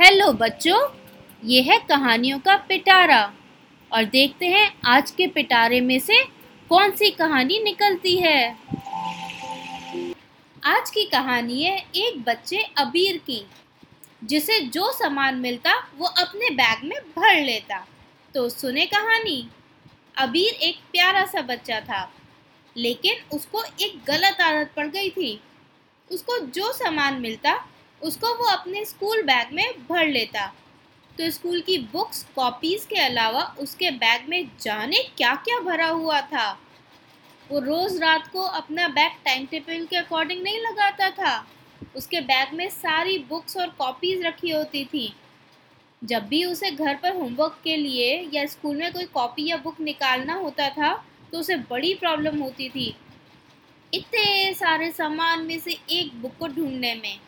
Hello बच्चों। ये है कहानियों का पिटारा। और देखते हैं आज के पिटारे में से कौन सी कहानी निकलती है। आज की कहानी है एक बच्चे अबीर की, जिसे जो सामान मिलता वो अपने बैग में भर लेता। तो सुने कहानी। अबीर एक प्यारा सा बच्चा था, लेकिन उसको एक गलत आदत पड़ गई थी। उसको जो सामान मिलता उसको वो अपने स्कूल बैग में भर लेता। तो स्कूल की बुक्स, कॉपीज़ के अलावा उसके बैग में जाने क्या क्या भरा हुआ था। वो रोज़ रात को अपना बैग टाइम टेबल के अकॉर्डिंग नहीं लगाता था। उसके बैग में सारी बुक्स और कॉपीज़ रखी होती थी। जब भी उसे घर पर होमवर्क के लिए या स्कूल में कोई कॉपी या बुक निकालना होता था तो उसे बड़ी प्रॉब्लम होती थी। इतने सारे सामान में से एक बुक को ढूँढने में।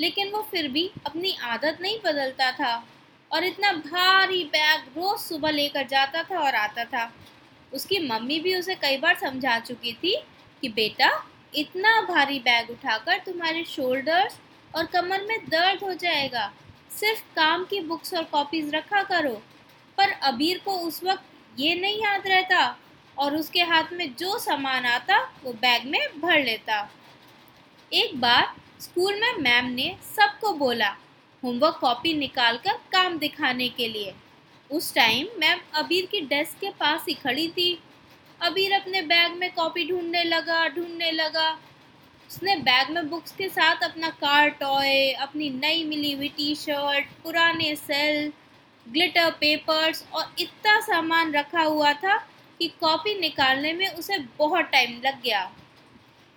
लेकिन वो फिर भी अपनी आदत नहीं बदलता था और इतना भारी बैग रोज़ सुबह लेकर जाता था और आता था। उसकी मम्मी भी उसे कई बार समझा चुकी थी कि बेटा, इतना भारी बैग उठाकर तुम्हारे शोल्डर्स और कमर में दर्द हो जाएगा। सिर्फ़ काम की बुक्स और कॉपीज रखा करो। पर अबीर को उस वक्त ये नहीं याद रहता और उसके हाथ में जो सामान आता, वो बैग में भर लेता। एक बार स्कूल में मैम ने सबको बोला होमवर्क कॉपी निकाल कर काम दिखाने के लिए। उस टाइम मैम अबीर की डेस्क के पास ही खड़ी थी। अबीर अपने बैग में कॉपी ढूँढने लगा ढूँढने लगा। उसने बैग में बुक्स के साथ अपना कार, टॉय, अपनी नई मिली हुई टी शर्ट पुराने सेल, ग्लिटर पेपर्स और इतना सामान रखा हुआ था कि कॉपी निकालने में उसे बहुत टाइम लग गया।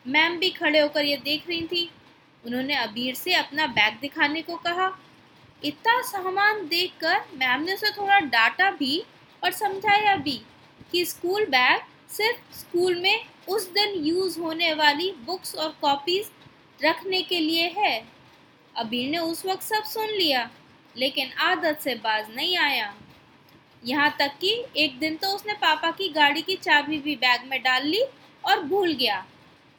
मैम भी खड़े होकर ये देख रही थी। उन्होंने अबीर से अपना बैग दिखाने को कहा। इतना सामान देखकर मैम ने उसे थोड़ा डांटा भी और समझाया भी कि स्कूल बैग सिर्फ़ स्कूल में उस दिन यूज़ होने वाली बुक्स और कॉपीज़ रखने के लिए है। अबीर ने उस वक्त सब सुन लिया, लेकिन आदत से बाज नहीं आया। यहाँ तक कि एक दिन तो उसने पापा की गाड़ी की चाबी भी बैग में डाल ली और भूल गया।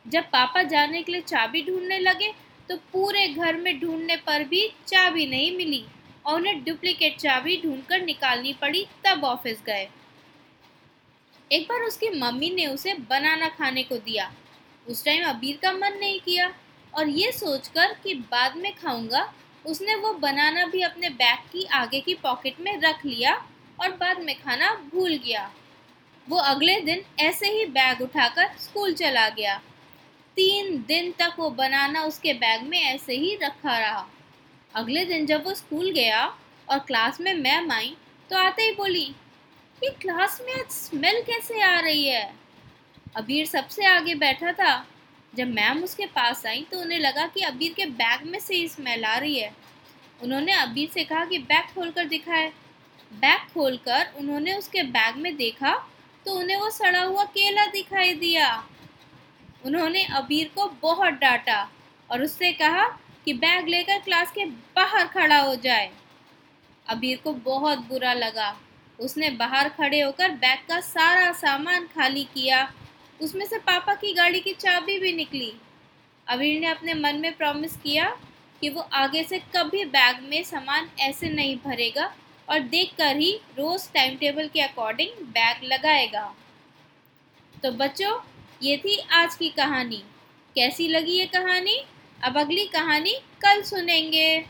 जब पापा जाने के लिए चाबी ढूँढने लगे तो पूरे घर में ढूँढने पर भी चाबी नहीं मिली और उन्हें डुप्लीकेट चाबी ढूंढकर निकालनी पड़ी, तब ऑफ़िस गए। एक बार उसकी मम्मी ने उसे बनाना खाने को दिया। उस टाइम अबीर का मन नहीं किया और ये सोचकर कि बाद में खाऊँगा, उसने वो बनाना भी अपने बैग की आगे की पॉकेट में रख लिया और बाद में खाना भूल गया। वो अगले दिन ऐसे ही बैग उठाकर स्कूल चला गया। तीन दिन तक वो बनाना उसके बैग में ऐसे ही रखा रहा। अगले दिन जब वो स्कूल गया और क्लास में मैम आई तो आते ही बोली कि क्लास में आज स्मेल कैसे आ रही है? अबीर सबसे आगे बैठा था। जब मैम उसके पास आई तो उन्हें लगा कि अबीर के बैग में से ही स्मेल आ रही है। उन्होंने अबीर से कहा कि बैग खोल कर दिखाए। बैग खोलकर उन्होंने उसके बैग में देखा तो उन्हें वो सड़ा हुआ केला दिखाई दिया। उन्होंने अबीर को बहुत डांटा और उससे कहा कि बैग लेकर क्लास के बाहर खड़ा हो जाए। अबीर को बहुत बुरा लगा। उसने बाहर खड़े होकर बैग का सारा सामान खाली किया। उसमें से पापा की गाड़ी की चाबी भी निकली। अबीर ने अपने मन में प्रॉमिस किया कि वो आगे से कभी बैग में सामान ऐसे नहीं भरेगा और देखकर ही रोज़ टाइम टेबल के अकॉर्डिंग बैग लगाएगा। तो बच्चों ये थी आज की कहानी। कैसी लगी ये कहानी? अब अगली कहानी कल सुनेंगे।